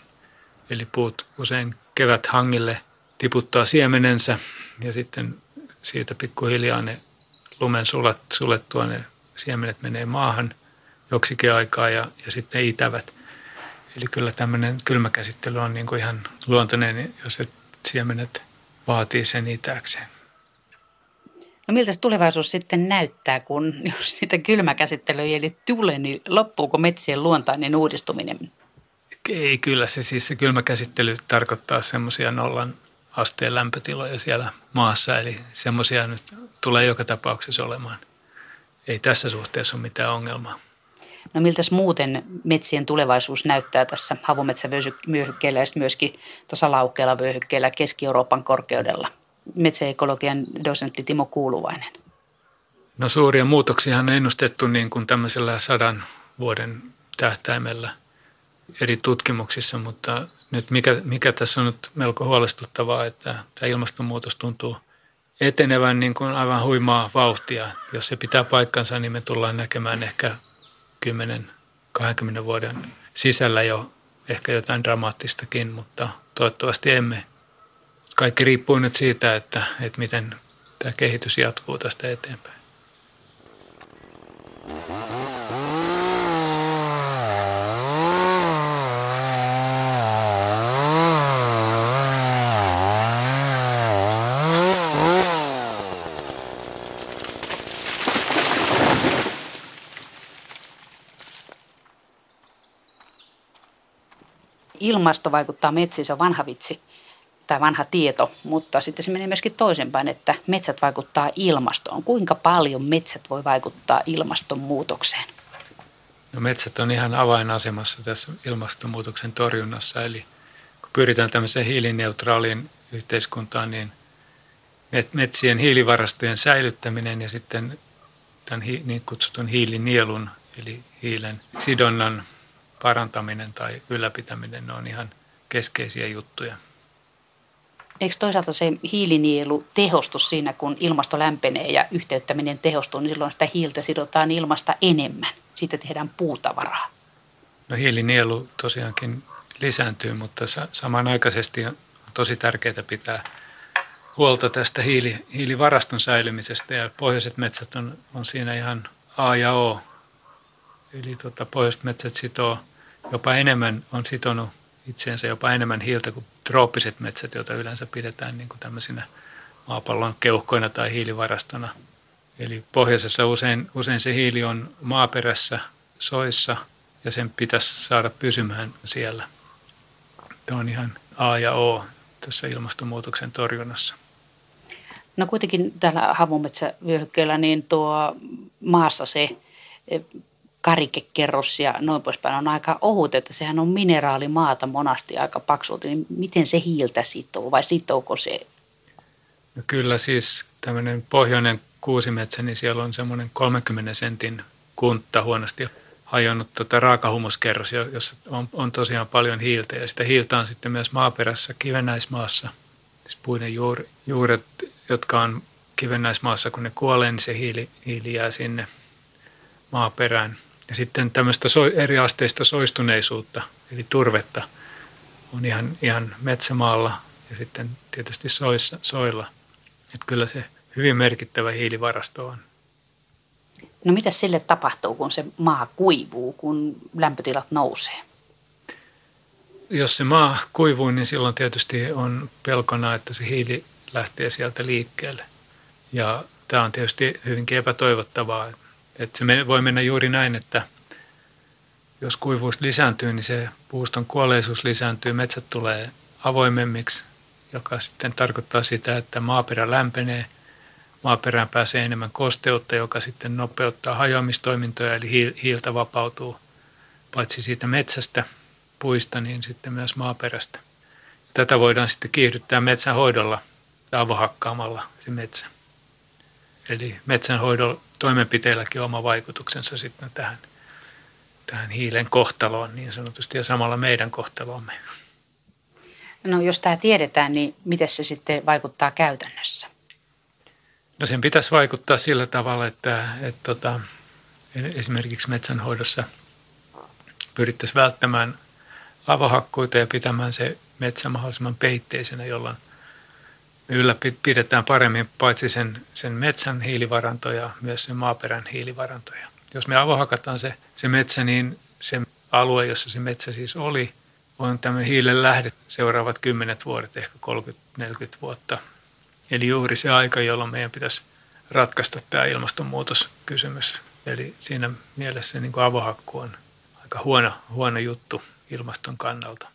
eli puut usein kevät hangille tiputtaa siemenensä ja sitten siitä pikkuhiljaa ne lumen sulat, sulettua ne siemenet menee maahan joksikin aikaa ja, ja sitten itävät. Eli kyllä tämmöinen kylmäkäsittely on niin kuin ihan luontainen, jos siemenet vaatii sen itäkseen. No miltä se tulevaisuus sitten näyttää, kun jos sitä kylmäkäsittelyä ei tule, niin loppuuko metsien luontainen uudistuminen? Ei, kyllä se siis se kylmäkäsittely tarkoittaa semmoisia nollan asteen lämpötiloja siellä maassa, eli semmoisia nyt tulee joka tapauksessa olemaan. Ei tässä suhteessa ole mitään ongelmaa. No miltä muuten metsien tulevaisuus näyttää tässä havumetsävyöhykkeellä ja myöskin tuossa laukkeella vyöhykkeellä Keski-Euroopan korkeudella? Metsäekologian dosentti Timo Kuuluvainen. No suuria muutoksia on ennustettu niin kuin tämmöisellä sadan vuoden tähtäimellä eri tutkimuksissa, mutta nyt mikä, mikä tässä on nyt melko huolestuttavaa, että tämä ilmastonmuutos tuntuu etenevän niin kuin aivan huimaa vauhtia. Jos se pitää paikkansa, niin me tullaan näkemään ehkä 10-20 vuoden sisällä jo ehkä jotain dramaattistakin, mutta toivottavasti emme. Kaikki riippuu nyt siitä, että, että miten tämä kehitys jatkuu tästä eteenpäin. Ilmasto vaikuttaa metsiin, se on vanha vitsi tai vanha tieto, mutta sitten se menee myöskin toisinpäin, että metsät vaikuttaa ilmastoon. Kuinka paljon metsät voi vaikuttaa ilmastonmuutokseen? No metsät on ihan avainasemassa tässä ilmastonmuutoksen torjunnassa, eli kun pyritään tämmöiseen hiilineutraaliin yhteiskuntaan, niin metsien hiilivarastojen säilyttäminen ja sitten tämän niin kutsutun hiilinielun, eli hiilen sidonnan parantaminen tai ylläpitäminen on ihan keskeisiä juttuja. Eikö toisaalta se hiilinielu tehostu siinä, kun ilmasto lämpenee ja yhteyttäminen tehostuu, niin silloin sitä hiiltä sidotaan ilmasta enemmän. Siitä tehdään puutavaraa. No hiilinielu tosiaankin lisääntyy, mutta samanaikaisesti on tosi tärkeää pitää huolta tästä hiili, hiilivaraston säilymisestä ja pohjoiset metsät on, on siinä ihan A ja O. Eli tota, pohjoiset metsät sitoo jopa enemmän, on sitonut itseensä jopa enemmän hiiltä kuin trooppiset metsät, joita yleensä pidetään niin kuin tämmöisinä maapallon keuhkoina tai hiilivarastona. Eli pohjoisessa usein, usein se hiili on maaperässä, soissa ja sen pitäisi saada pysymään siellä. Tämä on ihan A ja O tässä ilmastonmuutoksen torjunnassa. No kuitenkin täällä havumetsävyöhykkeellä niin tuo maassa se karikekerros ja noin poispäin. On aika ohut, että sehän on mineraalimaata monasti aika paksulti, niin miten se hiiltä sitoo? Vai sitooko se? No kyllä siis tämmöinen pohjoinen kuusimetsä, niin siellä on semmoinen 30 sentin kuntta huonosti hajonnut tota raakahumuskerros, jossa on, on tosiaan paljon hiiltä. Ja sitä hiiltä on sitten myös maaperässä kivennäismaassa, siis puiden juuri, juuret, jotka on kivennäismaassa, kun ne kuolee, niin se hiili, hiili jää sinne maaperään – ja sitten tämmöistä so, eriasteista soistuneisuutta, eli turvetta, on ihan, ihan metsämaalla ja sitten tietysti soissa, soilla. Että kyllä se hyvin merkittävä hiilivarasto on. No mitä sille tapahtuu, kun se maa kuivuu, kun lämpötilat nousee? Jos se maa kuivuu, niin silloin tietysti on pelkona, että se hiili lähtee sieltä liikkeelle. Ja tämä on tietysti hyvinkin epätoivottavaa, että se voi mennä juuri näin, että jos kuivuus lisääntyy, niin se puuston kuolleisuus lisääntyy, metsät tulee avoimemmiksi, joka sitten tarkoittaa sitä, että maaperä lämpenee, maaperään pääsee enemmän kosteutta, joka sitten nopeuttaa hajoamistoimintoja, eli hiiltä vapautuu paitsi siitä metsästä, puista, niin sitten myös maaperästä. Tätä voidaan sitten kiihdyttää metsänhoidolla avohakkaamalla se metsä. Eli metsänhoidon toimenpiteilläkin on oma vaikutuksensa sitten tähän, tähän hiilen kohtaloon niin sanotusti ja samalla meidän kohtaloomme. No jos tämä tiedetään, niin miten se sitten vaikuttaa käytännössä? No sen pitäisi vaikuttaa sillä tavalla, että, että tota, esimerkiksi metsänhoidossa pyrittäisiin välttämään avohakkuita ja pitämään se metsä mahdollisimman peitteisenä, jolloin – ylläpidetään paremmin paitsi sen, sen metsän hiilivarantoja, myös sen maaperän hiilivarantoja. Jos me avohakataan se, se metsä, niin se alue, jossa se metsä siis oli, on tämmöinen hiilen lähde seuraavat kymmenet vuodet, ehkä 30-40 vuotta. Eli juuri se aika, jolloin meidän pitäisi ratkaista tämä ilmastonmuutoskysymys. Eli siinä mielessä niin kuin avohakku on aika huono, huono juttu ilmaston kannalta.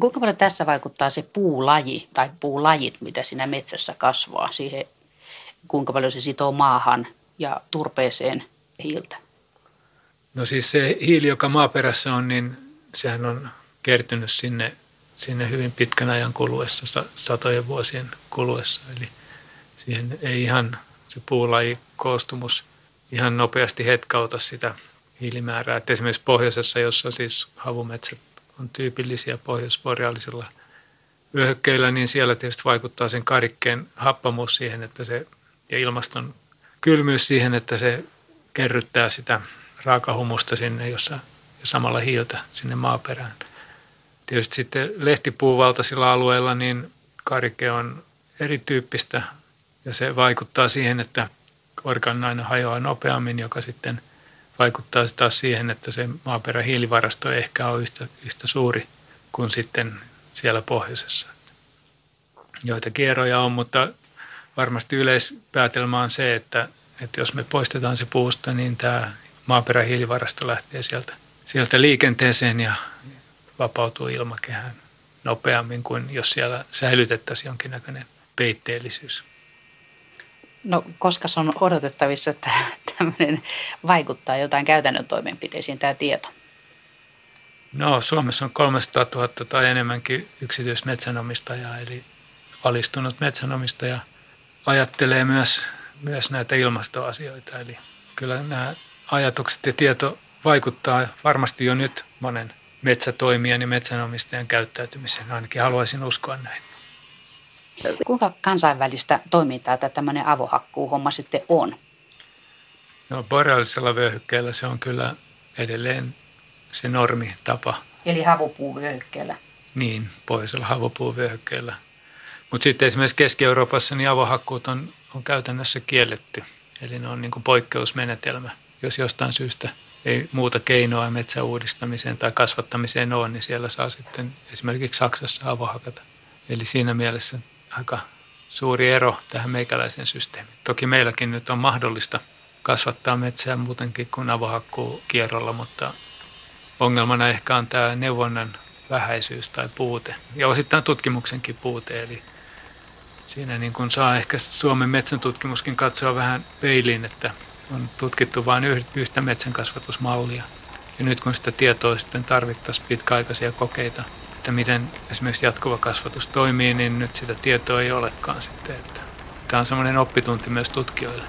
Kuinka paljon tässä vaikuttaa se puulaji tai puulajit, mitä siinä metsässä kasvaa, siihen kuinka paljon se sitoo maahan ja turpeeseen hiiltä? No siis se hiili, joka maaperässä on, niin sehän on kertynyt sinne, sinne hyvin pitkän ajan kuluessa, satojen vuosien kuluessa. Eli siihen ei ihan se puulaji koostumus ihan nopeasti hetkauta sitä hiilimäärää. Et esimerkiksi pohjoisessa, jossa siis havumetsät on tyypillisiä pohjoisboreaalisilla vyöhykkeillä, niin siellä tietysti vaikuttaa sen karikkeen happamuus siihen, että se, ja ilmaston kylmyys siihen, että se kerryttää sitä raakahumusta sinne, jossa, ja samalla hiiltä sinne maaperään. Tietysti sitten lehtipuuvaltaisilla alueilla niin karike on erityyppistä ja se vaikuttaa siihen, että organainen hajoaa nopeammin, joka sitten vaikuttaa taas siihen, että se maaperän hiilivarasto ei ehkä ole yhtä, yhtä suuri kuin sitten siellä pohjoisessa. Joita kierroja on, mutta varmasti yleispäätelmä on se, että, että jos me poistetaan se puusta, niin tämä maaperän hiilivarasto lähtee sieltä, sieltä liikenteeseen ja vapautuu ilmakehään nopeammin kuin jos siellä säilytettäisiin jonkinnäköinen peitteellisyys. No koska se on odotettavissa, että tämmöinen vaikuttaa jotain käytännön toimenpiteisiin tämä tieto? No Suomessa on 300 000 tai enemmänkin yksityismetsänomistajaa, eli valistunut metsänomistaja ajattelee myös, myös näitä ilmastoasioita. Eli kyllä nämä ajatukset ja tieto vaikuttaa varmasti jo nyt monen metsätoimijan ja metsänomistajan käyttäytymiseen. Ainakin haluaisin uskoa näin. Kuinka kansainvälistä toimintaa tämä tämmöinen avohakkuuhomma sitten on? No boreaalisella vyöhykkeellä se on kyllä edelleen se normitapa. Eli havupuuvyöhykkeellä? Niin, pohjoisella havupuuvyöhykkeellä. Mutta sitten esimerkiksi Keski-Euroopassa niin avohakkuut on, on käytännössä kielletty. Eli ne on niin kuin poikkeusmenetelmä. Jos jostain syystä ei muuta keinoa metsäuudistamiseen tai kasvattamiseen ole, niin siellä saa sitten esimerkiksi Saksassa avohakata. Eli siinä mielessä aika suuri ero tähän meikäläiseen systeemiin. Toki meilläkin nyt on mahdollista kasvattaa metsää muutenkin kuin kierrolla, mutta ongelmana ehkä on tämä neuvonnan vähäisyys tai puute ja osittain tutkimuksenkin puute. Eli siinä niin kuin saa ehkä Suomen metsäntutkimuskin katsoa vähän peiliin, että on tutkittu vain yhtä metsänkasvatusmallia. Ja nyt kun sitä tietoa sitten tarvittaisiin pitkäaikaisia kokeita – että miten esimerkiksi jatkuva kasvatus toimii, niin nyt sitä tietoa ei olekaan sitten. Että tämä on semmoinen oppitunti myös tutkijoille.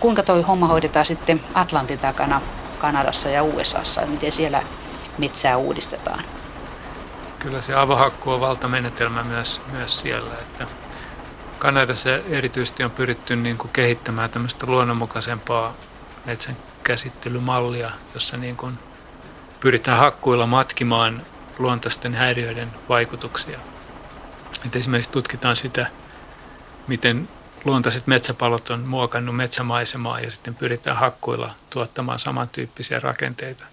Kuinka toi homma hoidetaan sitten Atlantin takana Kanadassa ja USAssa? Miten siellä metsää uudistetaan? Kyllä se avohakku on valtamenetelmä myös, myös siellä. Että Kanadassa erityisesti on pyritty niin kuin kehittämään tämmöistä luonnonmukaisempaa metsän käsittelymallia, jossa niin kuin pyritään hakkuilla matkimaan luontaisten häiriöiden vaikutuksia. Et esimerkiksi tutkitaan sitä, miten luontaiset metsäpalot on muokannut metsämaisemaa ja sitten pyritään hakkuilla tuottamaan samantyyppisiä rakenteita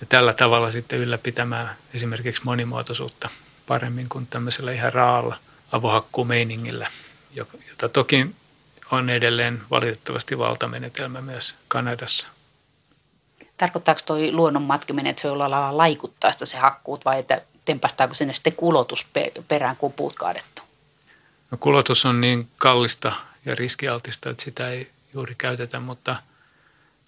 ja tällä tavalla sitten ylläpitämään esimerkiksi monimuotoisuutta paremmin kuin tämmöisellä ihan raalla avohakkuumeiningillä, jota toki on edelleen valitettavasti valtamenetelmä myös Kanadassa. Tarkoittaako tuo luonnon matkiminen, että se jollain lailla laikuttaa sitä se hakkuut vai että tempastaako sinne sitten kulotus perään, kun puut kaadettu? No kulotus on niin kallista ja riskialtista, että sitä ei juuri käytetä, mutta –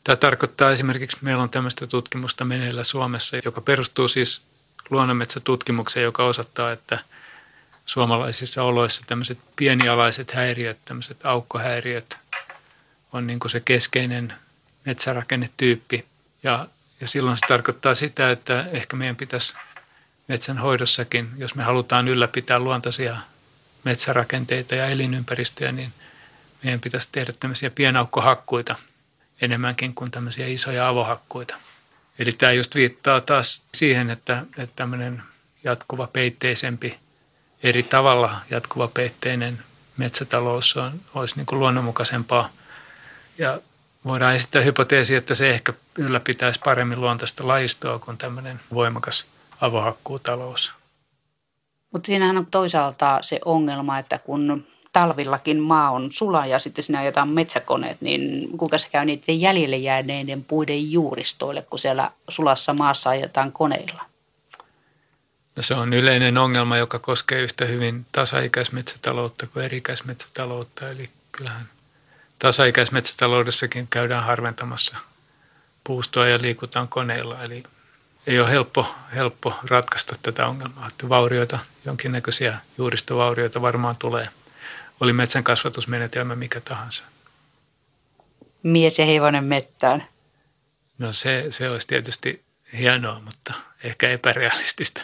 Tämä tarkoittaa esimerkiksi, meillä on tämmöistä tutkimusta meneillä Suomessa, joka perustuu siis luonnonmetsätutkimukseen, joka osoittaa, että suomalaisissa oloissa tämmöiset pienialaiset häiriöt, tämmöiset aukkohäiriöt on niin kuin se keskeinen metsärakennetyyppi. Ja, ja silloin se tarkoittaa sitä, että ehkä meidän pitäisi metsän hoidossakin, jos me halutaan ylläpitää luontaisia metsärakenteita ja elinympäristöjä, niin meidän pitäisi tehdä tämmöisiä pienaukkohakkuita – enemmänkin kuin tämmöisiä isoja avohakkuita. Eli tämä just viittaa taas siihen, että, että tämmöinen jatkuva peitteisempi, eri tavalla jatkuva peitteinen metsätalous on, olisi niin kuin luonnonmukaisempaa. Ja voidaan esittää hypoteesi, että se ehkä ylläpitäisi paremmin luontaista lajistoa kuin tämmöinen voimakas avohakkuutalous. Mutta siinähän on toisaalta se ongelma, että kun talvillakin maa on sula ja sitten sinne ajetaan metsäkoneet, niin kuinka se käy niiden jäljelle jääneiden puiden juuristoille, kun siellä sulassa maassa ajetaan koneilla? No se on yleinen ongelma, joka koskee yhtä hyvin tasaikäismetsätaloutta kuin erikäismetsätaloutta. Eli kyllähän tasaikäismetsätaloudessakin käydään harventamassa puustoa ja liikutaan koneilla. Eli ei ole helppo, helppo ratkaista tätä ongelmaa. Että vaurioita, jonkinnäköisiä juuristovaurioita varmaan tulee. Oli metsän kasvatusmenetelmä mikä tahansa. Mies ja hevonen mettään. No se, se olisi tietysti hienoa, mutta ehkä epärealistista.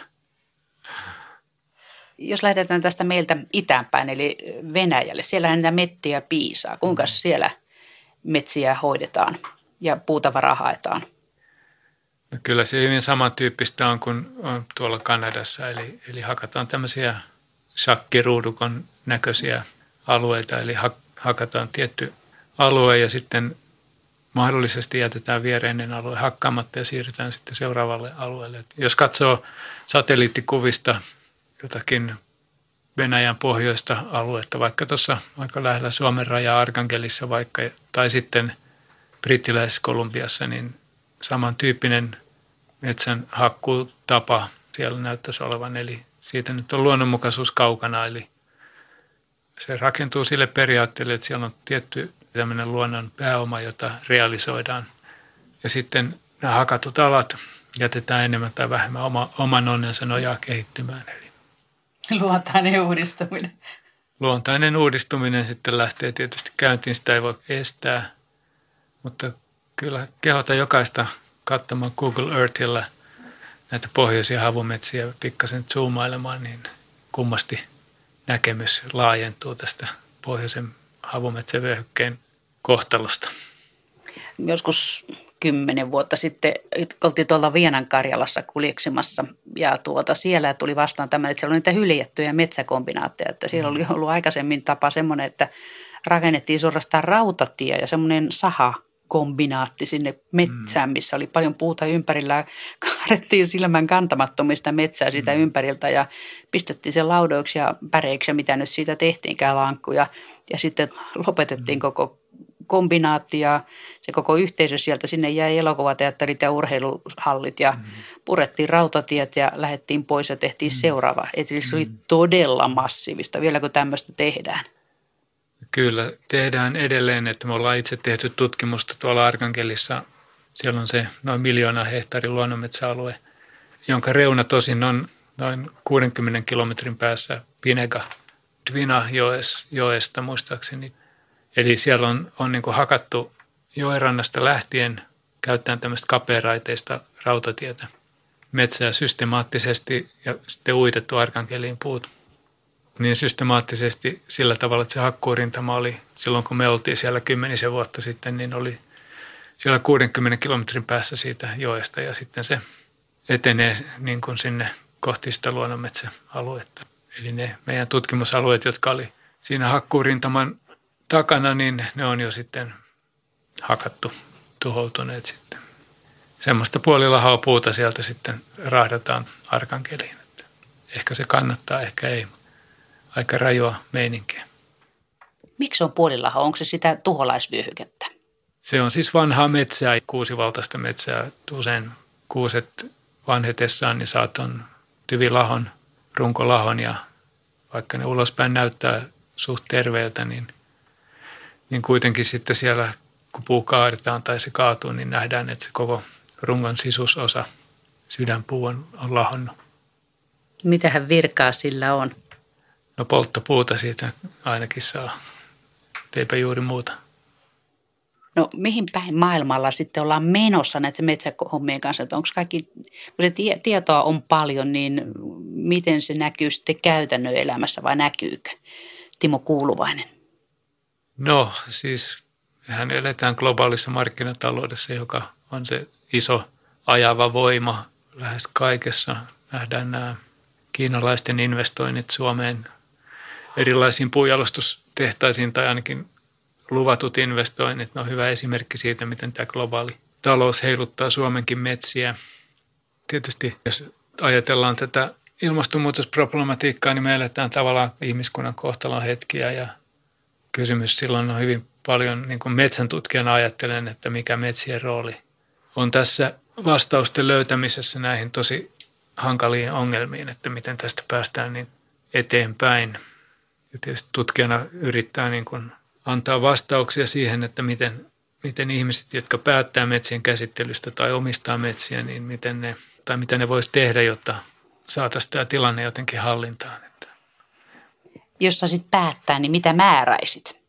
Jos lähdetään tästä meiltä itäänpäin, eli Venäjälle, siellä näitä mettiä piisaa. Kuinka mm. siellä metsiä hoidetaan ja puutavaraa haetaan? No kyllä se hyvin samantyyppistä on kuin on tuolla Kanadassa, eli, eli hakataan tämmöisiä shakkiruudukon näköisiä alueita, eli ha, hakataan tietty alue ja sitten mahdollisesti jätetään viereinen alue hakkaamatta ja siirrytään sitten seuraavalle alueelle. Jos katsoo satelliittikuvista jotakin Venäjän pohjoista aluetta, vaikka tuossa aika lähellä Suomen rajaa Arkangelissa vaikka, tai sitten Brittiläis-Kolumbiassa, niin samantyyppinen metsän hakkuutapa siellä näyttäisi olevan. Eli siitä nyt on luonnonmukaisuus kaukana, eli se rakentuu sille periaatteelle, että siellä on tietty tämmöinen luonnon pääoma, jota realisoidaan. Ja sitten nämä hakatut alat jätetään enemmän tai vähemmän oma, oman onnensa nojaa kehittymään. Eli Luontainen uudistuminen. Luontainen uudistuminen sitten lähtee tietysti käyntiin, sitä ei voi estää, mutta kyllä kehota jokaista katsomaan Google Earthilla näitä pohjoisia havumetsiä pikkasen zoomailemaan, niin kummasti näkemys laajentuu tästä pohjoisen havumetsävyöhykkeen kohtalosta. Joskus kymmenen vuotta sitten oltiin tuolla Vienan Karjalassa kuljeksimassa ja tuota, siellä tuli vastaan tämmöinen, että siellä oli niitä hyljettyjä metsäkombinaatteja, että siellä oli ollut aikaisemmin tapa semmoinen, että rakennettiin suorastaan rautatie ja semmoinen saha kombinaatti sinne metsään, missä oli paljon puuta ympärillä. Kaadettiin silmän kantamattomista metsää siitä mm. ympäriltä ja pistettiin sen laudoiksi ja päreiksi mitä nyt siitä tehtiinkään lankkuja. Ja sitten lopetettiin mm. koko kombinaatti ja se koko yhteisö sieltä. Sinne jäi elokuvateatterit ja urheiluhallit ja mm. purettiin rautatiet ja lähdettiin pois ja tehtiin mm. seuraava. Eli se oli mm. todella massiivista, vielä kun tämmöistä tehdään. Kyllä, tehdään edelleen, että me ollaan itse tehty tutkimusta tuolla Arkangelissa. Siellä on se noin miljoona hehtaarin luonnonmetsäalue, jonka reuna tosin on noin 60 kilometrin päässä Pinega Dvina joesta muistaakseni. Eli siellä on, on niin hakattu joerannasta lähtien käyttäen tämmöistä kapearaiteista rautatietä metsää systemaattisesti ja sitten uitettu arkankeliin puut niin systemaattisesti sillä tavalla, että se hakkuurintama oli silloin, kun me oltiin siellä kymmenisen vuotta sitten, niin oli siellä 60 kilometrin päässä siitä joesta ja sitten se etenee niin kuin sinne kohti sitä luonnonmetsäaluetta. Eli ne meidän tutkimusalueet, jotka oli siinä hakkuurintaman takana, niin ne on jo sitten hakattu, tuhoutuneet sitten. Semmoista puolilahaa puuta sieltä sitten rahdataan arkankeliin. Ehkä se kannattaa, ehkä ei aika rajua meininkiä. Miksi on puolilaho? Onko se sitä tuholaisvyöhykettä? Se on siis vanhaa metsää, kuusivaltaista metsää. Usein kuuset vanhetessaan niin saat on tyvilahon, runkolahon ja vaikka ne ulospäin näyttää suht terveeltä, niin, niin kuitenkin sitten siellä kun puu kaadetaan tai se kaatuu, niin nähdään, että se koko rungon sisusosa, sydänpuu on, on lahonnut. Mitähän virkaa sillä on? No polttopuuta siitä ainakin saa. Teipä juuri muuta. No mihin päin maailmalla sitten ollaan menossa näiden metsähommien kanssa? Että onko kaikki, kun se tie, tietoa on paljon, niin miten se näkyy sitten käytännön elämässä vai näkyykö? Timo Kuuluvainen. No siis mehän eletään globaalissa markkinataloudessa, joka on se iso ajava voima lähes kaikessa. Nähdään nämä kiinalaisten investoinnit Suomeen erilaisiin puujalostustehtaisiin tai ainakin luvatut investoinnit. Ne on hyvä esimerkki siitä, miten tämä globaali talous heiluttaa Suomenkin metsiä. Tietysti jos ajatellaan tätä ilmastonmuutosproblematiikkaa, niin me eletään tavallaan ihmiskunnan kohtalon hetkiä ja kysymys silloin on hyvin paljon, niin kuin metsän tutkijana ajattelen, että mikä metsien rooli on tässä vastausten löytämisessä näihin tosi hankaliin ongelmiin, että miten tästä päästään niin eteenpäin. Ja tietysti tutkijana yrittää niin kuin antaa vastauksia siihen, että miten, miten ihmiset, jotka päättää metsien käsittelystä tai omistaa metsiä, niin miten ne, tai mitä ne voisi tehdä, jotta saataisiin tämä tilanne jotenkin hallintaan. Että. Jos saisit päättää, niin mitä määräisit?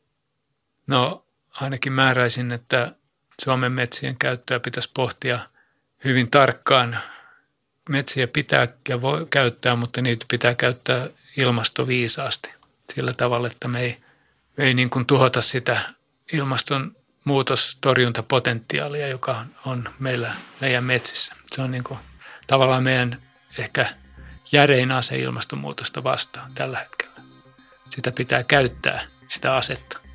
No ainakin määräisin, että Suomen metsien käyttöä pitäisi pohtia hyvin tarkkaan. Metsiä pitää ja voi käyttää, mutta niitä pitää käyttää ilmastoviisaasti sillä tavalla, että me ei, me ei niin kuin tuhota sitä ilmaston muutostorjuntapotentiaalia, joka on meillä, meidän metsissä. Se on niin kuin tavallaan meidän ehkä järein ase ilmastonmuutosta vastaan tällä hetkellä. Sitä pitää käyttää, sitä asetta.